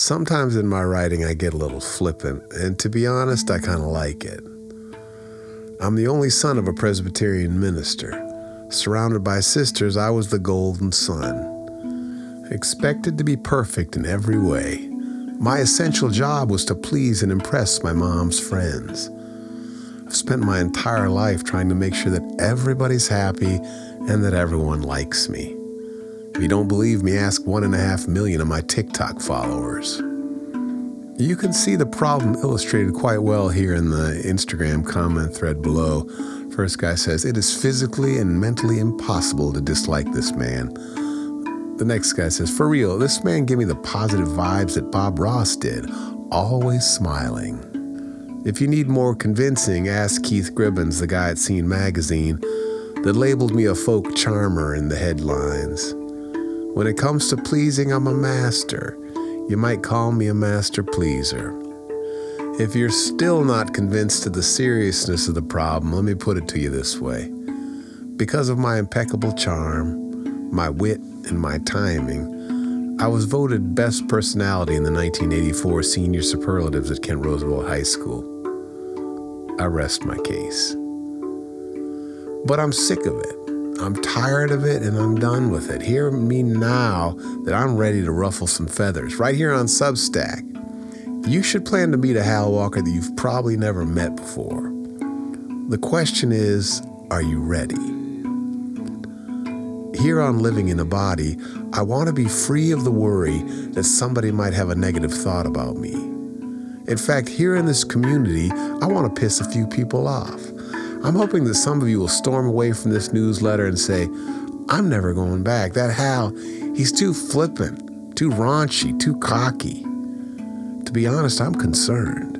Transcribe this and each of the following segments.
Sometimes in my writing, I get a little flippant, and to be honest, I kind of like it. I'm the only son of a Presbyterian minister. Surrounded by sisters, I was the golden son. Expected to be perfect in every way. My essential job was to please and impress my mom's friends. I've spent my entire life trying to make sure that everybody's happy and that everyone likes me. If you don't believe me, ask one and a half million of my TikTok followers. You can see the problem illustrated quite well here in the Instagram comment thread below. First guy says, It is physically and mentally impossible to dislike this man. The next guy says, For real, this man gave me the positive vibes that Bob Ross did, always smiling. If you need more convincing, ask Keith Gribbins, the guy at Scene Magazine, that labeled me a folk charmer in the headlines. When it comes to pleasing, I'm a master. You might call me a master pleaser. If you're still not convinced of the seriousness of the problem, let me put it to you this way. Because of my impeccable charm, my wit, and my timing, I was voted best personality in the 1984 senior superlatives at Kent Roosevelt High School. I rest my case. But I'm sick of it. I'm tired of it and I'm done with it. Hear me now that I'm ready to ruffle some feathers right here on Substack. You should plan to meet a Hal Walker that you've probably never met before. The question is are you ready? Here on Living in a Body, I want to be free of the worry that somebody might have a negative thought about me. In fact, here in this community, I want to piss a few people off. I'm hoping that some of you will storm away from this newsletter and say, I'm never going back. That Hal, he's too flippant, too raunchy, too cocky. To be honest, I'm concerned.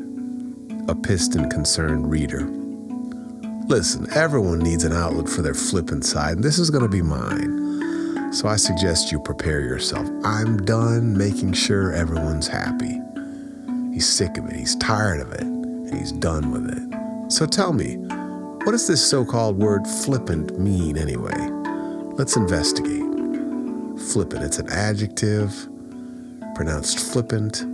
A pissed and concerned reader. Listen, everyone needs an outlet for their flippant side, and this is going to be mine. So I suggest you prepare yourself. I'm done making sure everyone's happy. He's sick of it, he's tired of it, and he's done with it. So tell me, what does this so called word flippant mean anyway? Let's investigate. Flippant, it's an adjective, pronounced flippant,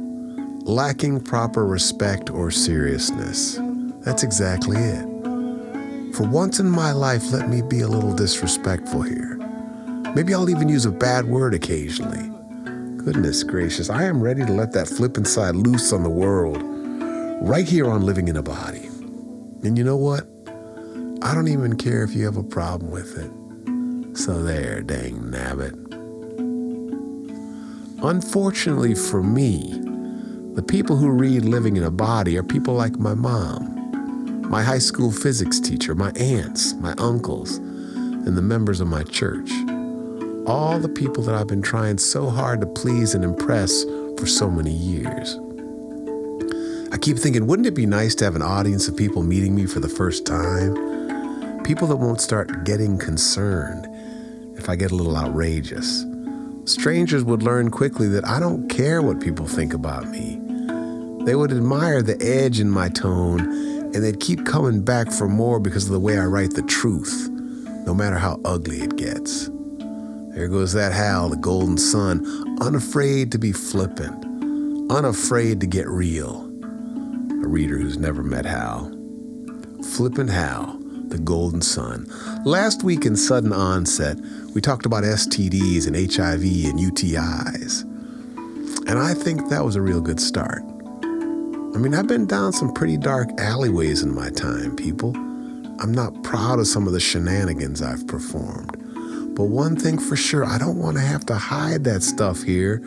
lacking proper respect or seriousness. That's exactly it. For once in my life, let me be a little disrespectful here. Maybe I'll even use a bad word occasionally. Goodness gracious, I am ready to let that flippant side loose on the world, right here on Living in a Body. And you know what? I don't even care if you have a problem with it. So there, dang nabbit. Unfortunately for me, the people who read Living in a Body are people like my mom, my high school physics teacher, my aunts, my uncles, and the members of my church. All the people that I've been trying so hard to please and impress for so many years. I keep thinking, wouldn't it be nice to have an audience of people meeting me for the first time? People that won't start getting concerned if I get a little outrageous. Strangers would learn quickly that I don't care what people think about me. They would admire the edge in my tone and they'd keep coming back for more because of the way I write the truth, no matter how ugly it gets. There goes that Hal, the golden son, unafraid to be flippant, unafraid to get real. A reader who's never met Hal. Flippant Hal, the golden son. Last week in Sudden Onset, we talked about STDs and HIV and UTIs. And I think that was a real good start. I mean, I've been down some pretty dark alleyways in my time, people. I'm not proud of some of the shenanigans I've performed. But one thing for sure, I don't want to have to hide that stuff here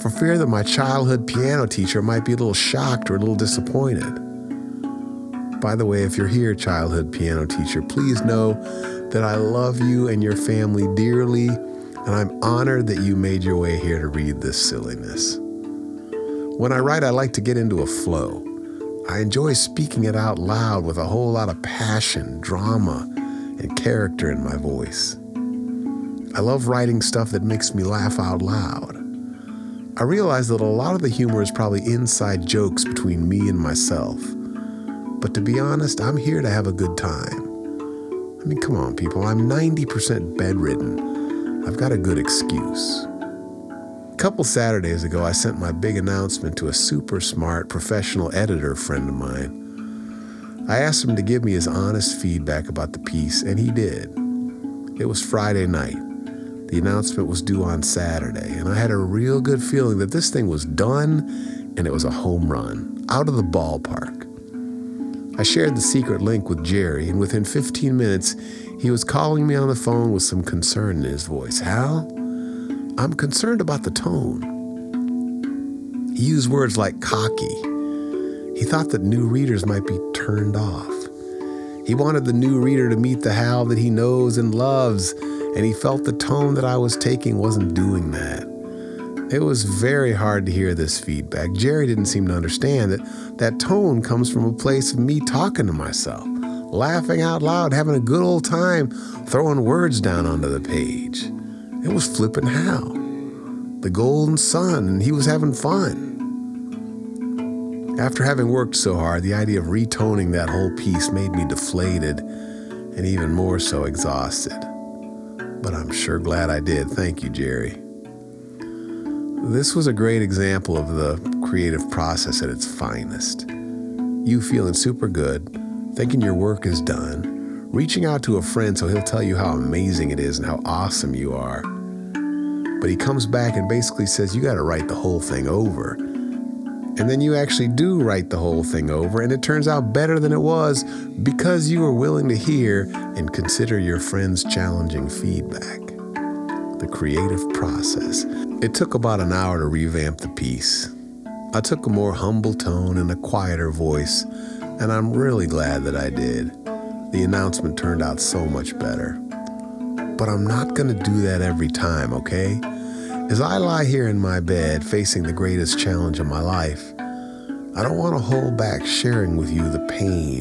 for fear that my childhood piano teacher might be a little shocked or a little disappointed. By the way, if you're here, childhood piano teacher, please know that I love you and your family dearly, and I'm honored that you made your way here to read this silliness. When I write, I like to get into a flow. I enjoy speaking it out loud with a whole lot of passion, drama, and character in my voice. I love writing stuff that makes me laugh out loud. I realize that a lot of the humor is probably inside jokes between me and myself. But to be honest, I'm here to have a good time. I mean, come on, people, I'm 90% bedridden. I've got a good excuse. A couple Saturdays ago, I sent my big announcement to a super smart professional editor friend of mine. I asked him to give me his honest feedback about the piece, and he did. It was Friday night. The announcement was due on Saturday, and I had a real good feeling that this thing was done and it was a home run, out of the ballpark. I shared the secret link with Jerry, and within 15 minutes, he was calling me on the phone with some concern in his voice. Hal, I'm concerned about the tone. He used words like cocky. He thought that new readers might be turned off. He wanted the new reader to meet the Hal that he knows and loves, and he felt the tone that I was taking wasn't doing that. It was very hard to hear this feedback. Jerry didn't seem to understand that that tone comes from a place of me talking to myself, laughing out loud, having a good old time, throwing words down onto the page. It was Flippant Hal. the golden son, and he was having fun. After having worked so hard, the idea of retoning that whole piece made me deflated and even more so exhausted. But I'm sure glad I did. Thank you, Jerry. This was a great example of the creative process at its finest. You feeling super good, thinking your work is done, reaching out to a friend so he'll tell you how amazing it is and how awesome you are. But he comes back and basically says, You got to write the whole thing over. And then you actually do write the whole thing over, and it turns out better than it was because you were willing to hear and consider your friend's challenging feedback. The creative process. It took about an hour to revamp the piece. I took a more humble tone and a quieter voice, and I'm really glad that I did. The announcement turned out so much better. But I'm not going to do that every time, okay? As I lie here in my bed facing the greatest challenge of my life, I don't want to hold back sharing with you the pain,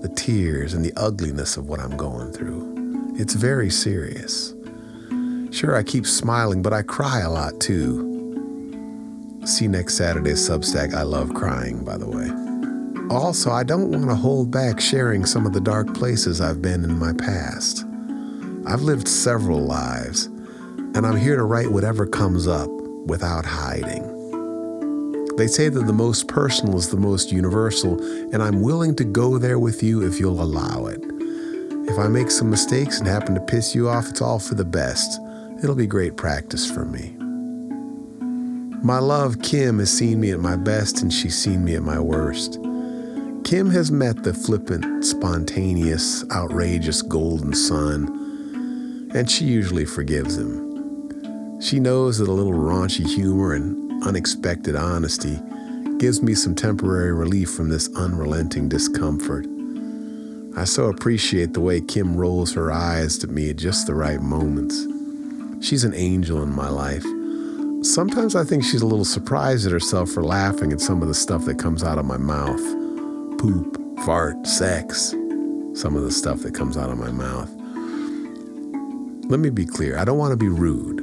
the tears, and the ugliness of what I'm going through. It's very serious. Sure, I keep smiling, but I cry a lot too. See next Saturday's Substack. I love crying, by the way. Also, I don't want to hold back sharing some of the dark places I've been in my past. I've lived several lives, and I'm here to write whatever comes up without hiding. They say that the most personal is the most universal, and I'm willing to go there with you if you'll allow it. If I make some mistakes and happen to piss you off, it's all for the best. It'll be great practice for me. My love, Kim, has seen me at my best and she's seen me at my worst. Kim has met the flippant, spontaneous, outrageous golden son, and she usually forgives him. She knows that a little raunchy humor and unexpected honesty gives me some temporary relief from this unrelenting discomfort. I so appreciate the way Kim rolls her eyes at me at just the right moments. She's an angel in my life. Sometimes I think she's a little surprised at herself for laughing at some of the stuff that comes out of my mouth poop, fart, sex, some of the stuff that comes out of my mouth. Let me be clear I don't want to be rude.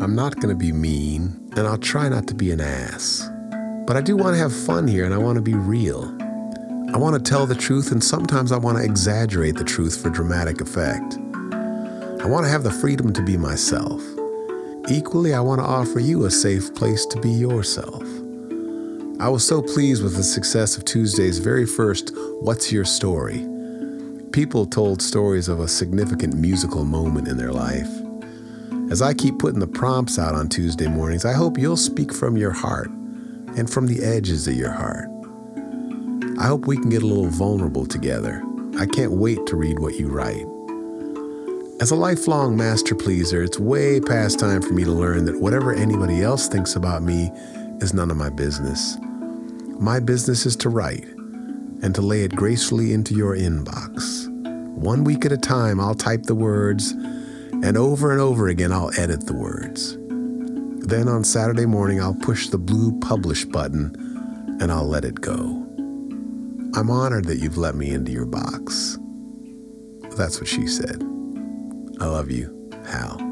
I'm not going to be mean, and I'll try not to be an ass. But I do want to have fun here, and I want to be real. I want to tell the truth, and sometimes I want to exaggerate the truth for dramatic effect. I want to have the freedom to be myself. Equally, I want to offer you a safe place to be yourself. I was so pleased with the success of Tuesday's very first What's Your Story? People told stories of a significant musical moment in their life. As I keep putting the prompts out on Tuesday mornings, I hope you'll speak from your heart and from the edges of your heart. I hope we can get a little vulnerable together. I can't wait to read what you write. As a lifelong master pleaser, it's way past time for me to learn that whatever anybody else thinks about me is none of my business. My business is to write and to lay it gracefully into your inbox. One week at a time, I'll type the words, and over and over again, I'll edit the words. Then on Saturday morning, I'll push the blue publish button and I'll let it go. I'm honored that you've let me into your box. That's what she said. I love you, Hal.